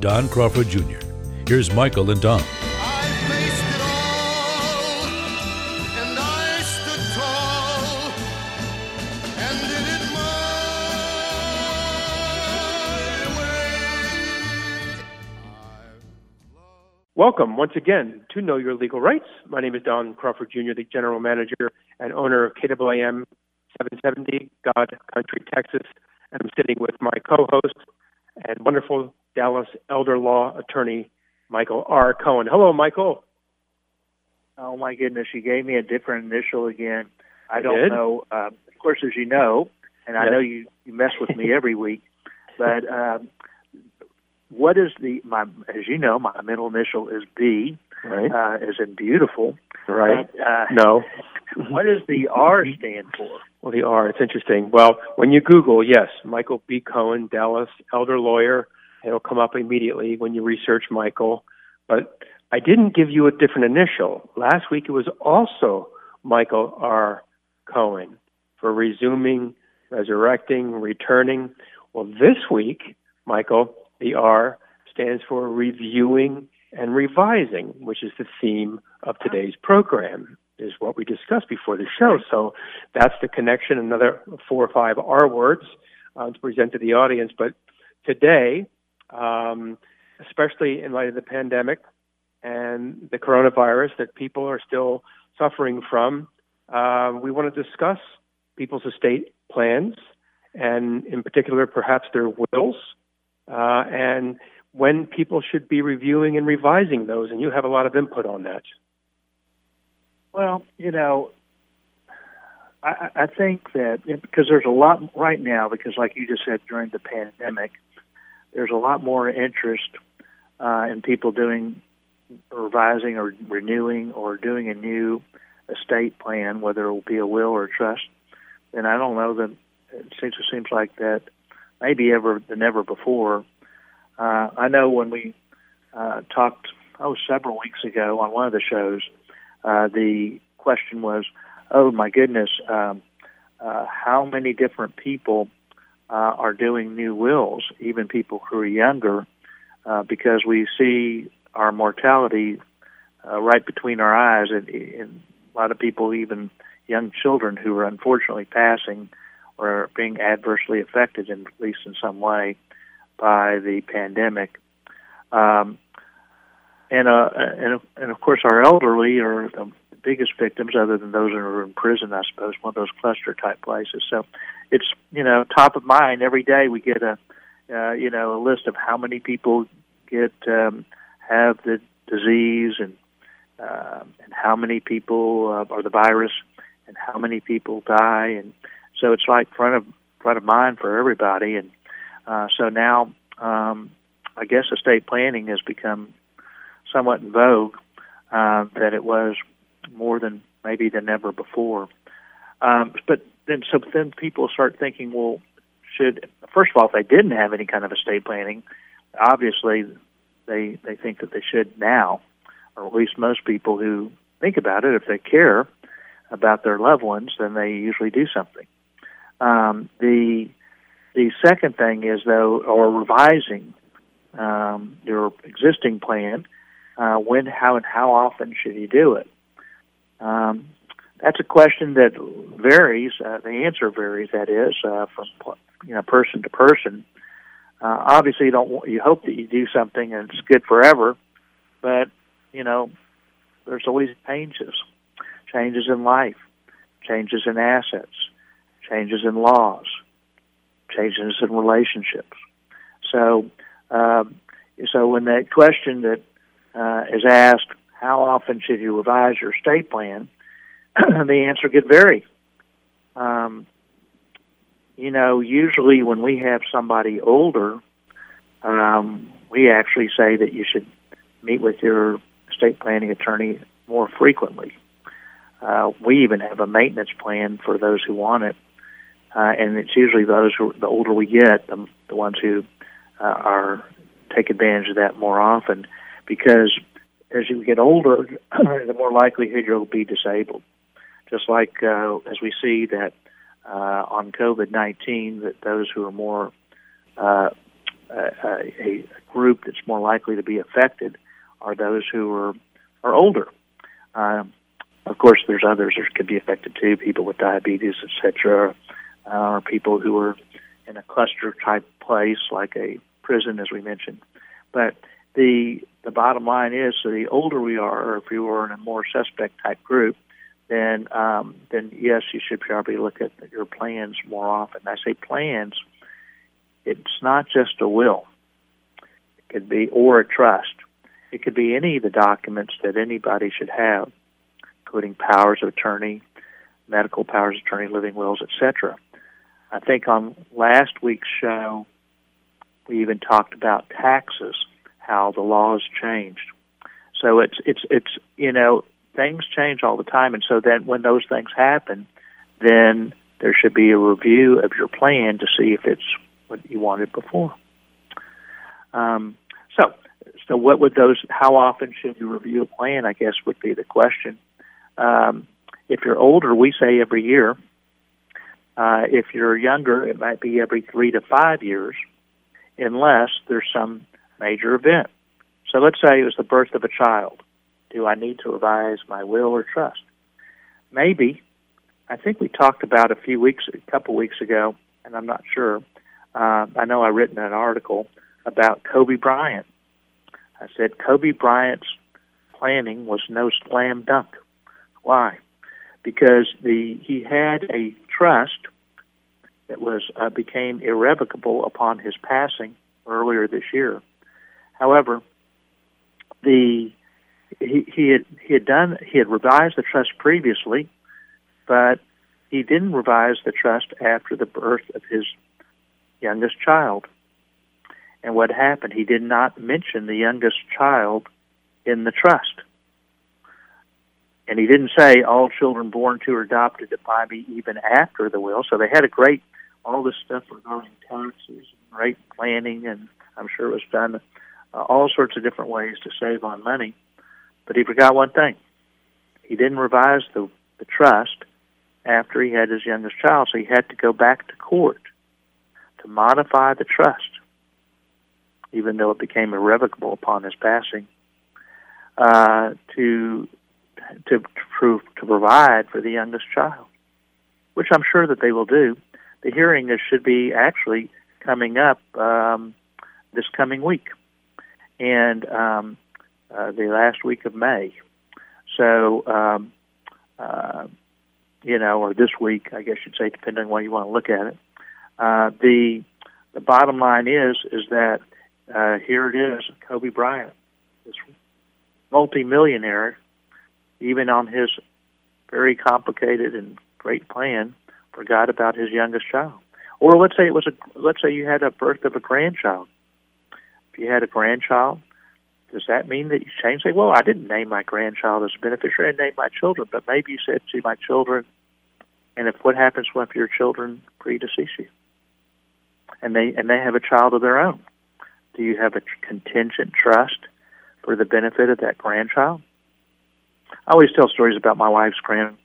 Don Crawford Jr. Here's Michael and Don. Welcome once again to Know Your Legal Rights. My name is Don Crawford Jr., the General Manager and owner of KAAM 770, God Country, Texas. And I'm sitting with my co host and wonderful Dallas elder law attorney, Michael R. Cohen. Hello, Michael. Oh, my goodness. You gave me a different initial again. I, I don't did? know. Um, of course, as you know, and I know you, you mess with me every week, but um, what is the, my, as you know, my middle initial is B, Right. uh, as in beautiful. right. But, uh, No. What does the R stand for? Well, the R. It's interesting. Well, when you Google, yes, Michael B. Cohen, Dallas elder lawyer, it'll come up immediately when you research Michael. But I didn't give you a different initial. Last week it was also Michael R. Cohen for resuming, resurrecting, returning. Well, this week, Michael, the R stands for reviewing and revising, which is the theme of today's program, is what we discussed before the show. So that's the connection, another four or five R words uh, to present to the audience. But today, um, especially in light of the pandemic and the coronavirus that people are still suffering from, uh, we want to discuss people's estate plans and, in particular, perhaps their wills uh, and when people should be reviewing and revising those. And you have a lot of input on that. Well, you know, I, I think that because there's a lot right now, because like you just said during the pandemic, there's a lot more interest uh, in people doing revising or renewing or doing a new estate plan, whether it will be a will or a trust. And I don't know that it seems it seems like that maybe ever than ever before. Uh, I know when we uh, talked oh several weeks ago on one of the shows, uh, the question was, "Oh my goodness, um, uh, how many different people uh, are doing new wills, even people who are younger, uh, because we see our mortality uh, right between our eyes, and, and a lot of people, even young children, who are unfortunately passing or being adversely affected, in, at least in some way, by the pandemic." Um, and uh, and and of course our elderly are the biggest victims, other than those that are in prison, I suppose, one of those cluster type places. So it's you know top of mind every day. We get a uh, you know a list of how many people get um, have the disease and uh, and how many people uh, are the virus and how many people die, and so it's like front of front of mind for everybody. And uh, so now um, I guess estate planning has become somewhat in vogue uh, that it was more than maybe than ever before. Um, but then, so then people start thinking, well, should first of all, if they didn't have any kind of estate planning, obviously they they think that they should now, or at least most people who think about it, if they care about their loved ones, then they usually do something. Um, the the second thing is though, or revising um, your existing plan. Uh, when, how, and how often should you do it? Um, that's a question that varies. Uh, the answer varies. That is uh, from you know person to person. Uh, obviously, you don't want, you hope that you do something and it's good forever, but you know there's always changes, changes in life, changes in assets, changes in laws, changes in relationships. So, um, so when that question that uh, is asked, how often should you revise your estate plan? the answer could vary. Um, you know, usually when we have somebody older, um, we actually say that you should meet with your estate planning attorney more frequently. Uh, we even have a maintenance plan for those who want it, uh, and it's usually those who, the older we get, the, the ones who uh, are take advantage of that more often, because as you get older, the more likelihood you'll be disabled. Just like uh, as we see that uh, on COVID 19, that those who are more, uh, a, a group that's more likely to be affected are those who are, are older. Um, of course, there's others that could be affected too, people with diabetes, etc., uh, or people who are in a cluster type place like a prison, as we mentioned. But the the bottom line is, the older we are, or if you are in a more suspect type group, then um, then yes, you should probably look at your plans more often. I say plans; it's not just a will. It could be or a trust. It could be any of the documents that anybody should have, including powers of attorney, medical powers of attorney, living wills, etc. I think on last week's show, we even talked about taxes, how the laws changed. So it's it's it's you know things change all the time, and so then when those things happen, then there should be a review of your plan to see if it's what you wanted before. Um, so, so what would those? How often should you review a plan? I guess would be the question. Um, if you're older, we say every year. Uh, if you're younger, it might be every three to five years, unless there's some major event. So let's say it was the birth of a child do I need to revise my will or trust? Maybe. I think we talked about a few weeks, a couple weeks ago, and I'm not sure. Uh, I know I've written an article about Kobe Bryant. I said Kobe Bryant's planning was no slam dunk. Why? Because the he had a trust that was uh, became irrevocable upon his passing earlier this year. However, the he, he had he had done he had revised the trust previously, but he didn't revise the trust after the birth of his youngest child. And what happened? He did not mention the youngest child in the trust. And he didn't say all children born to or adopted to by me even after the will. So they had a great, all this stuff regarding taxes and rate planning, and I'm sure it was done uh, all sorts of different ways to save on money. But he forgot one thing. He didn't revise the, the trust after he had his youngest child, so he had to go back to court to modify the trust, even though it became irrevocable upon his passing, uh, to to prove to provide for the youngest child, which I'm sure that they will do. The hearing is should be actually coming up um, this coming week, and um, uh, the last week of May. So, um, uh, you know, or this week, I guess you'd say, depending on how you want to look at it. Uh, the the bottom line is is that uh, here it is, Kobe Bryant, this multimillionaire, even on his very complicated and great plan, forgot about his youngest child. Or let's say it was a let's say you had a birth of a grandchild. You had a grandchild, does that mean that you change? Say, well, I didn't name my grandchild as a beneficiary. I named my children, but maybe you said to my children, and if what happens if your children predecease you, and they and they have a child of their own, do you have a contingent trust for the benefit of that grandchild? I always tell stories about my wife's grand,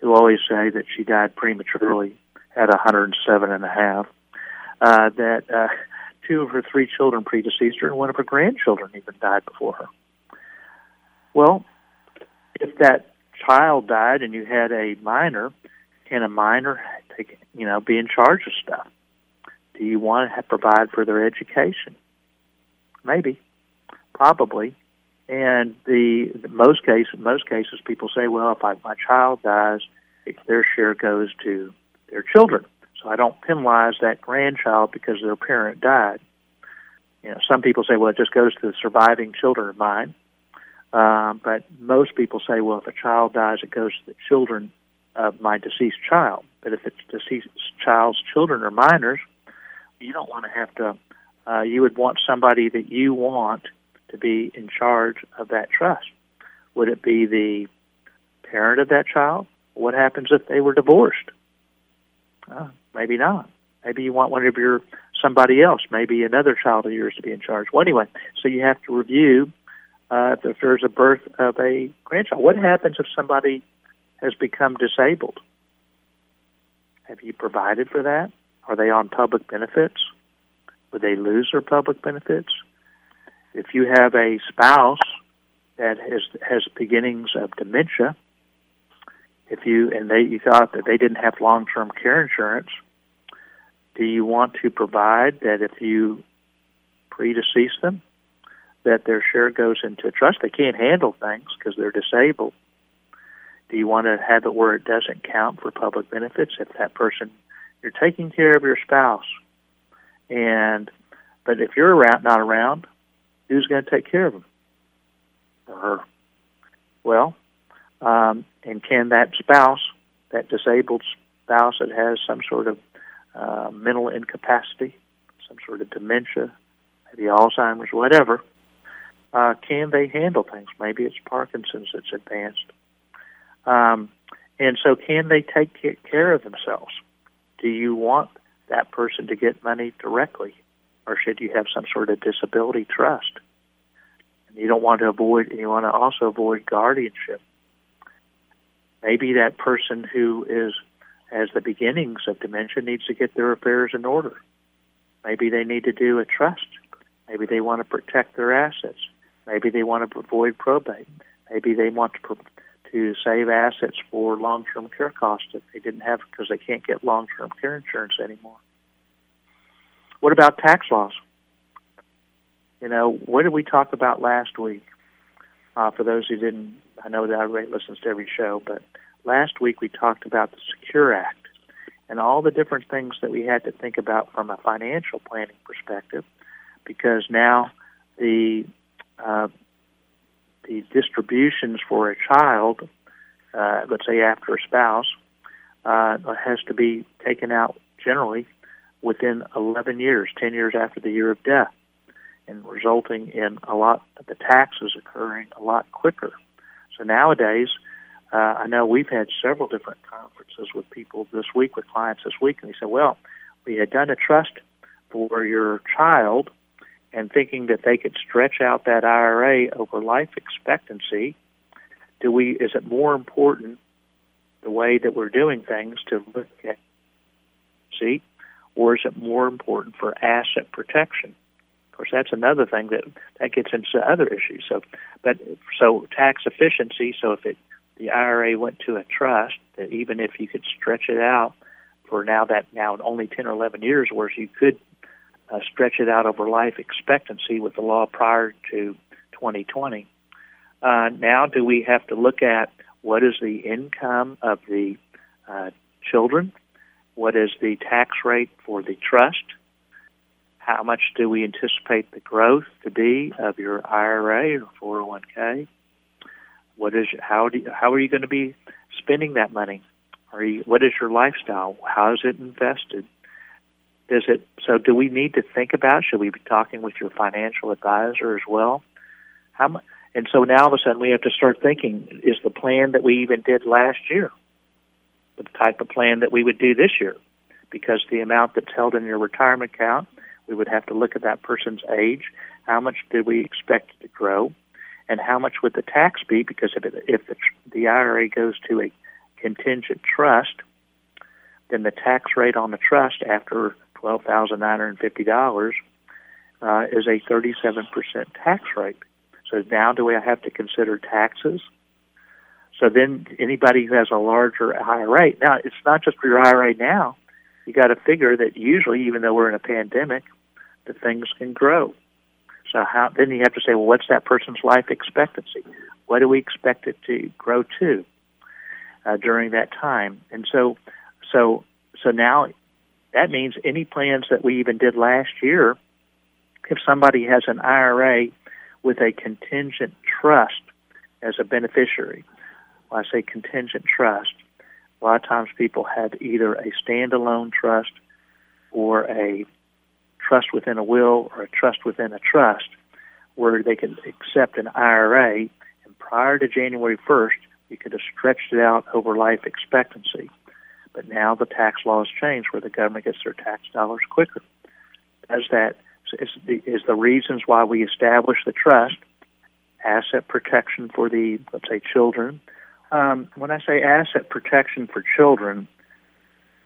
who always say that she died prematurely at 107 and a half. Uh, that uh, two of her three children predeceased her, and one of her grandchildren even died before her. Well, if that child died and you had a minor, can a minor take, you know, be in charge of stuff? Do you want to provide for their education? Maybe, probably. And the, the most cases, most cases, people say, well, if I, my child dies, their share goes to their children. So I don't penalize that grandchild because their parent died. You know, some people say, well, it just goes to the surviving children of mine. Um, but most people say, well, if a child dies, it goes to the children of my deceased child. But if it's deceased child's children are minors, you don't want to have to uh, you would want somebody that you want to be in charge of that trust. Would it be the parent of that child? What happens if they were divorced? Uh, maybe not. Maybe you want one of your somebody else, maybe another child of yours to be in charge. Well, anyway, so you have to review uh, if there's a birth of a grandchild. What happens if somebody has become disabled? Have you provided for that? Are they on public benefits? Would they lose their public benefits? If you have a spouse that has has beginnings of dementia, if you and they you thought that they didn't have long term care insurance, do you want to provide that if you predecease them, that their share goes into trust? They can't handle things because they're disabled. Do you want to have it where it doesn't count for public benefits if that person you're taking care of your spouse, and but if you're around not around, who's going to take care of them? Or her? Well, um, and can that spouse, that disabled spouse that has some sort of uh, mental incapacity, some sort of dementia, maybe Alzheimer's, whatever, uh, can they handle things? Maybe it's Parkinson's that's advanced. Um, and so, can they take care of themselves? Do you want that person to get money directly, or should you have some sort of disability trust? And you don't want to avoid. You want to also avoid guardianship. Maybe that person who is has the beginnings of dementia needs to get their affairs in order. Maybe they need to do a trust. Maybe they want to protect their assets. Maybe they want to avoid probate. Maybe they want to to save assets for long-term care costs that they didn't have because they can't get long-term care insurance anymore. What about tax laws? You know, what did we talk about last week? Uh, for those who didn't, I know that I listens to every show, but last week we talked about the Secure Act and all the different things that we had to think about from a financial planning perspective, because now the uh, the distributions for a child, uh, let's say after a spouse, uh, has to be taken out generally within 11 years, 10 years after the year of death, and resulting in a lot of the taxes occurring a lot quicker. So nowadays, uh, I know we've had several different conferences with people this week, with clients this week, and they said, well, we had done a trust for your child and thinking that they could stretch out that IRA over life expectancy, do we is it more important the way that we're doing things to look at see or is it more important for asset protection? Course that's another thing that that gets into other issues. So but so tax efficiency, so if it the IRA went to a trust, that even if you could stretch it out for now that now only ten or eleven years, whereas you could uh, stretch it out over life expectancy with the law prior to 2020. Uh, now, do we have to look at what is the income of the uh, children? What is the tax rate for the trust? How much do we anticipate the growth to be of your IRA or 401k? What is how do how are you going to be spending that money? Are you, what is your lifestyle? How is it invested? Is it so? Do we need to think about? Should we be talking with your financial advisor as well? How and so now all of a sudden we have to start thinking: Is the plan that we even did last year the type of plan that we would do this year? Because the amount that's held in your retirement account, we would have to look at that person's age. How much did we expect to grow? And how much would the tax be? Because if, it, if the, the IRA goes to a contingent trust, then the tax rate on the trust after twelve thousand nine hundred fifty dollars uh, is a thirty seven percent tax rate. So now do we have to consider taxes? So then anybody who has a larger IRA now it's not just for your IRA now. You got to figure that usually, even though we're in a pandemic, the things can grow. So how then you have to say, well, what's that person's life expectancy? What do we expect it to grow to uh, during that time? And so, so, so now that means any plans that we even did last year, if somebody has an IRA with a contingent trust as a beneficiary, when I say contingent trust, a lot of times people have either a standalone trust or a trust within a will or a trust within a trust, where they could accept an IRA, and prior to January 1st, you could have stretched it out over life expectancy. But now the tax laws change where the government gets their tax dollars quicker. Does that is the, is the reasons why we established the trust, asset protection for the let's say children. Um, when I say asset protection for children,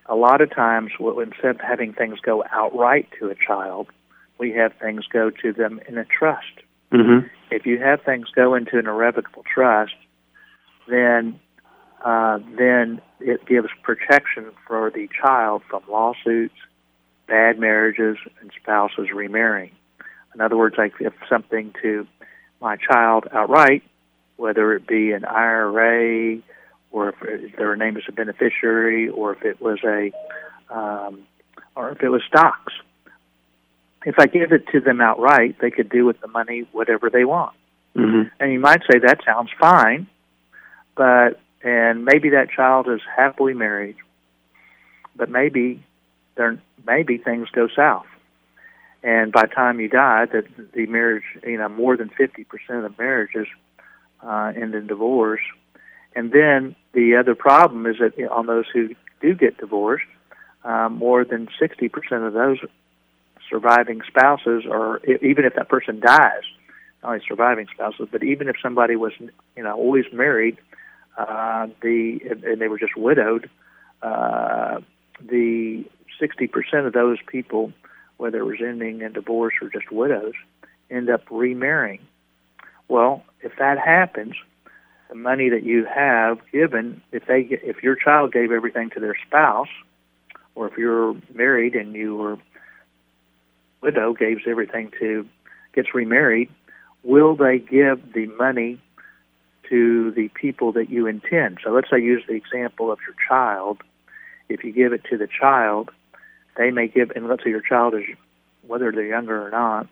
a lot of times instead of having things go outright to a child, we have things go to them in a trust. Mm-hmm. If you have things go into an irrevocable trust, then uh, then it gives protection for the child from lawsuits, bad marriages, and spouses remarrying. In other words, I give something to my child outright, whether it be an IRA or if their name is a beneficiary, or if it was a, um, or if it was stocks. If I give it to them outright, they could do with the money whatever they want. Mm-hmm. And you might say that sounds fine, but and maybe that child is happily married, but maybe there maybe things go south, and by the time you die, that the marriage, you know, more than fifty percent of marriages uh, end in divorce, and then the other problem is that on those who do get divorced, uh, more than sixty percent of those surviving spouses, or even if that person dies, not only surviving spouses, but even if somebody was, you know, always married uh, the and they were just widowed. Uh, the 60% of those people, whether it was ending in divorce or just widows, end up remarrying. Well, if that happens, the money that you have given, if they if your child gave everything to their spouse, or if you're married and your widow gives everything to gets remarried, will they give the money to the people that you intend. So let's say use the example of your child. If you give it to the child, they may give, and let's say your child is, whether they're younger or not,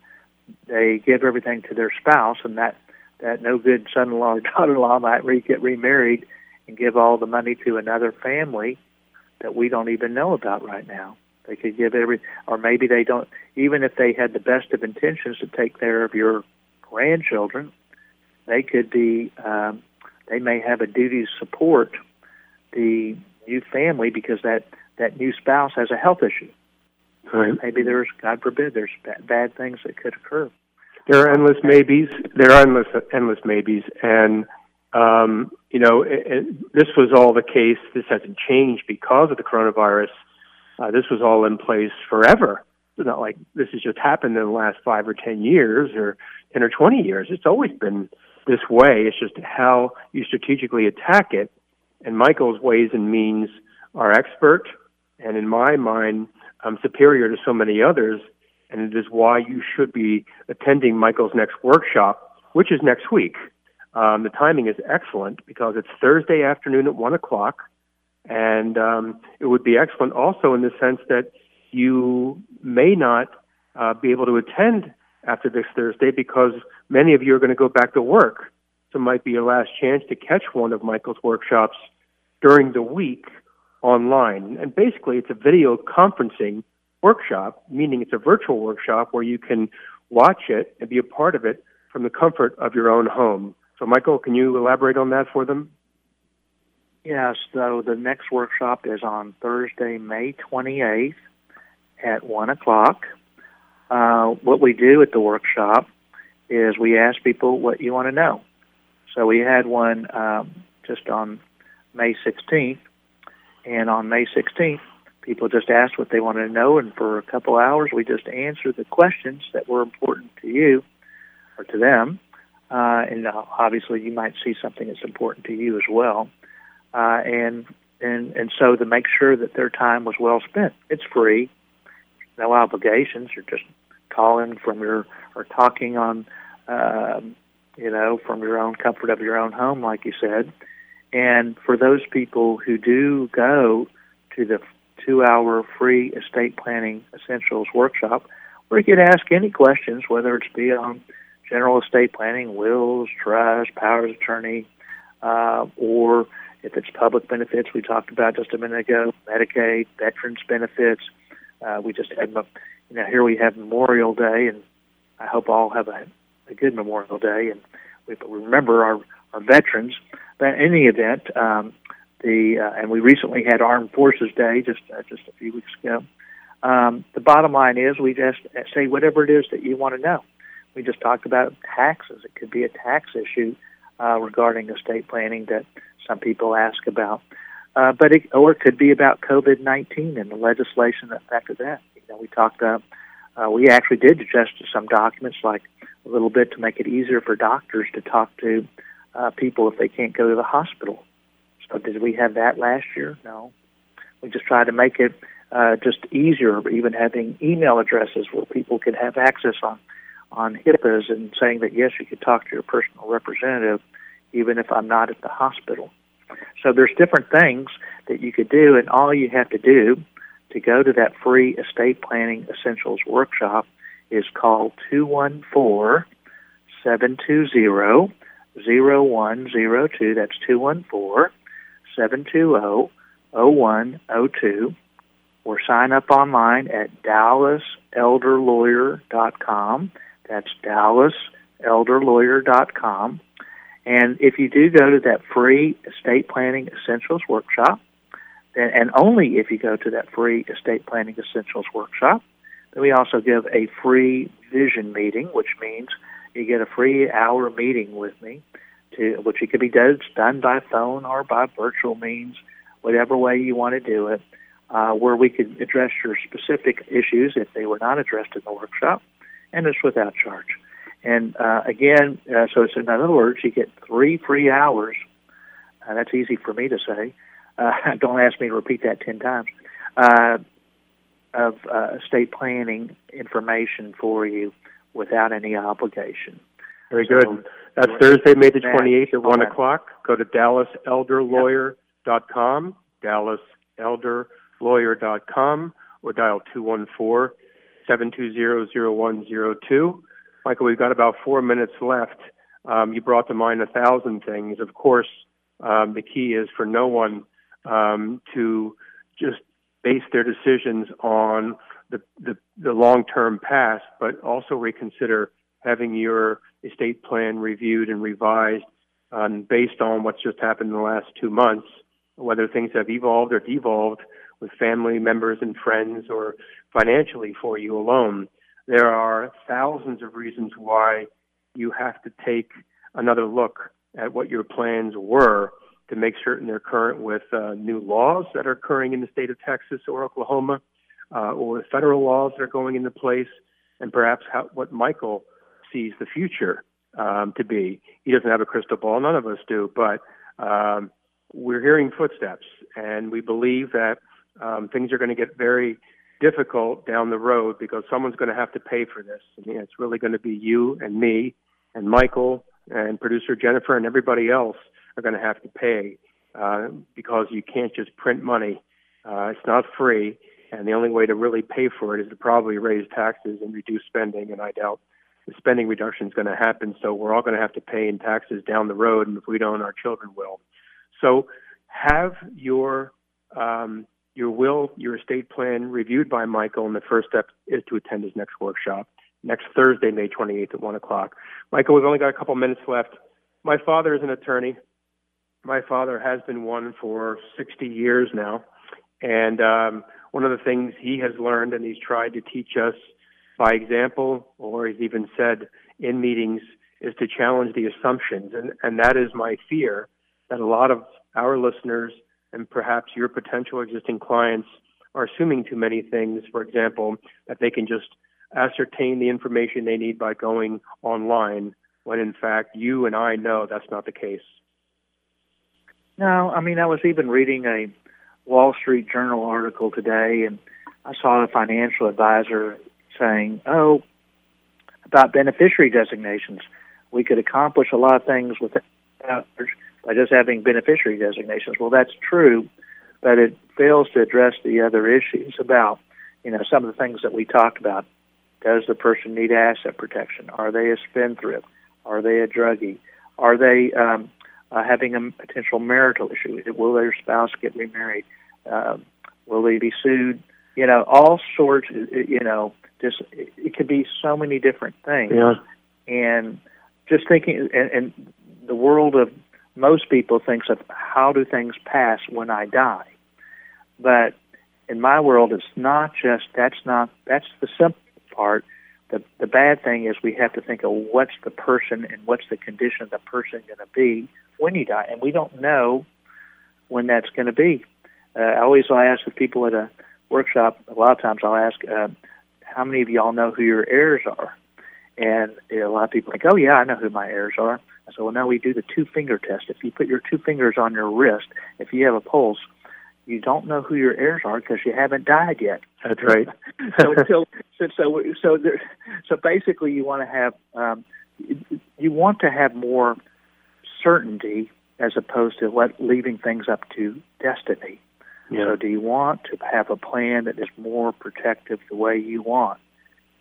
they give everything to their spouse, and that that no good son-in-law or daughter-in-law might re- get remarried and give all the money to another family that we don't even know about right now. They could give every, or maybe they don't. Even if they had the best of intentions to take care of your grandchildren, they could be um, they may have a duty to support the new family because that that new spouse has a health issue. Right. Maybe there's God forbid there's bad, bad things that could occur. There are endless maybes. There are endless endless maybes, and um, you know it, it, this was all the case. This hasn't changed because of the coronavirus. Uh, this was all in place forever. It's not like this has just happened in the last five or ten years or ten or twenty years. It's always been this way. It's just how you strategically attack it. And Michael's ways and means are expert, and in my mind, um, superior to so many others. And it is why you should be attending Michael's next workshop, which is next week. Um, the timing is excellent because it's Thursday afternoon at one o'clock, and um, it would be excellent also in the sense that you may not uh, be able to attend after this Thursday because many of you are going to go back to work. So it might be your last chance to catch one of Michael's workshops during the week online. And basically, it's a video conferencing workshop, meaning it's a virtual workshop where you can watch it and be a part of it from the comfort of your own home. So, Michael, can you elaborate on that for them? Yes, so the next workshop is on Thursday, May 28th at 1 o'clock. Uh, what we do at the workshop is we ask people what you want to know. So we had one um, just on May 16th, and on May 16th, people just asked what they wanted to know, and for a couple hours, we just answered the questions that were important to you or to them. Uh, and uh, obviously, you might see something that's important to you as well. Uh, and and and so to make sure that their time was well spent, it's free, no obligations. You're just calling from your or talking on, um, you know, from your own comfort of your own home, like you said. And for those people who do go to the two-hour free estate planning essentials workshop, where you can ask any questions, whether it's beyond general estate planning, wills, trust, powers of attorney, uh, or if it's public benefits, we talked about just a minute ago, Medicaid, veterans benefits. Uh, we just had you know, here we have Memorial Day, and I hope all have a, a good Memorial Day, and we remember our our veterans. But in any event, um, the uh, and we recently had Armed Forces Day just uh, just a few weeks ago. Um, the bottom line is we just say whatever it is that you want to know. We just talked about taxes. It could be a tax issue uh, regarding estate planning that some people ask about, uh, but it, or it could be about COVID nineteen and the legislation that affected that. You know, we talked about. Uh, we actually did adjust some documents, like a little bit to make it easier for doctors to talk to uh, people if they can't go to the hospital. Did we have that last year? No. We just tried to make it uh, just easier, even having email addresses where people could have access on on HIPAAs and saying that yes, you could talk to your personal representative, even if I'm not at the hospital. So there's different things that you could do, and all you have to do to go to that free estate planning essentials workshop is call 214 720 0102. That's 214 720 0102. Or sign up online at dallaselderlawyer.com. That's dallaselderlawyer.com. And if you do go to that free estate planning essentials workshop, and only if you go to that free estate planning essentials workshop, then we also give a free vision meeting, which means you get a free hour meeting with me, to which it could be done, done by phone or by virtual means, whatever way you want to do it, uh, where we could address your specific issues if they were not addressed in the workshop, and it's without charge. And uh, again, uh, so it's in other words, you get three free hours. Uh, that's easy for me to say. Uh, don't ask me to repeat that ten times. Uh, of uh, estate planning information for you without any obligation. Very good. That's Thursday, May the 28th at 1 o'clock. Go to dallaselderlawyer.com, dallaselderlawyer.com, or dial 214 720 0102. Michael, we've got about four minutes left. Um, you brought to mind a thousand things. Of course, um, the key is for no one um, to just base their decisions on the, the, the long term past, but also reconsider having your estate plan reviewed and revised um, based on what's just happened in the last two months, whether things have evolved or devolved with family members and friends or financially for you alone. There are thousands of reasons why you have to take another look at what your plans were to make certain they're current with uh, new laws that are occurring in the state of Texas or Oklahoma, uh, or federal laws that are going into place, and perhaps how, what Michael sees the future um, to be. He doesn't have a crystal ball, none of us do, but um, we're hearing footsteps, and we believe that um, things are going to get very difficult down the road because someone's going to have to pay for this. I mean, it's really going to be you and me and Michael and producer Jennifer and everybody else are going to have to pay uh, because you can't just print money. Uh, it's not free, and the only way to really pay for it is to probably raise taxes and reduce spending. And I doubt the spending reduction is going to happen. So we're all going to have to pay in taxes down the road, and if we don't, our children will. So have your um, your will, your estate plan reviewed by Michael, and the first step is to attend his next workshop next Thursday, May 28th at 1 o'clock. Michael, we've only got a couple minutes left. My father is an attorney my father has been one for 60 years now. And um, one of the things he has learned and he's tried to teach us by example, or he's even said in meetings, is to challenge the assumptions. And, and that is my fear that a lot of our listeners and perhaps your potential existing clients are assuming too many things. For example, that they can just ascertain the information they need by going online, when in fact you and I know that's not the case. No, I mean, I was even reading a Wall Street Journal article today, and I saw a financial advisor saying, "Oh, about beneficiary designations, we could accomplish a lot of things without by just having beneficiary designations." Well, that's true, but it fails to address the other issues about, you know, some of the things that we talked about. Does the person need asset protection? Are they a spendthrift? Are they a druggie? Are they um, uh, having a potential marital issue. Will their spouse get remarried? Uh, will they be sued? You know, all sorts. You know, just it, it could be so many different things. Yeah. And just thinking, and, and the world of most people thinks of how do things pass when I die, but in my world, it's not just that's not that's the simple part. The the bad thing is we have to think of what's the person and what's the condition of the person going to be when you die, and we don't know when that's going to be. Uh, I always will ask the people at a workshop. A lot of times I'll ask, uh, "How many of y'all know who your heirs are?" And a lot of people think, "Oh yeah, I know who my heirs are." I said, "Well, now we do the two finger test. If you put your two fingers on your wrist, if you have a pulse, you don't know who your heirs are because you haven't died yet." That's right. so, so, so, so, so, there, so basically, you want to have um, you want to have more certainty as opposed to let, leaving things up to destiny. Yeah. So, do you want to have a plan that is more protective the way you want?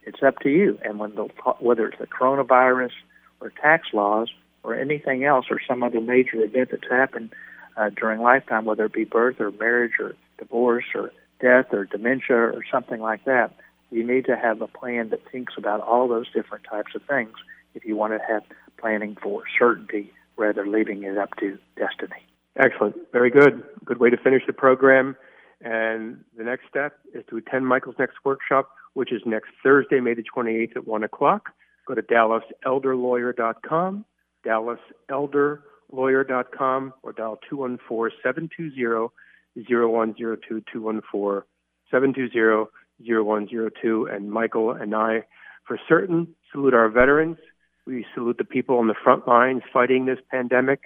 It's up to you. And when the whether it's the coronavirus or tax laws or anything else or some other major event that's happened uh, during lifetime, whether it be birth or marriage or divorce or death or dementia or something like that, you need to have a plan that thinks about all those different types of things if you want to have planning for certainty rather leaving it up to destiny. Excellent. Very good. Good way to finish the program. And the next step is to attend Michael's next workshop, which is next Thursday, May the 28th at 1 o'clock. Go to dallaselderlawyer.com, dallaselderlawyer.com, or dial 214 720 0102 214 720 0102. And Michael and I, for certain, salute our veterans. We salute the people on the front lines fighting this pandemic,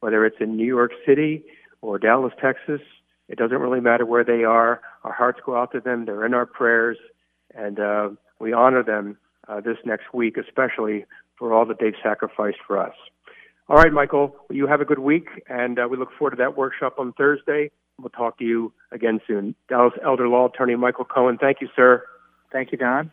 whether it's in New York City or Dallas, Texas. It doesn't really matter where they are. Our hearts go out to them. They're in our prayers, and uh, we honor them uh, this next week, especially for all that they've sacrificed for us. All right, Michael, you have a good week, and uh, we look forward to that workshop on Thursday. We'll talk to you again soon. Dallas Elder Law Attorney Michael Cohen, thank you, sir. Thank you, Don.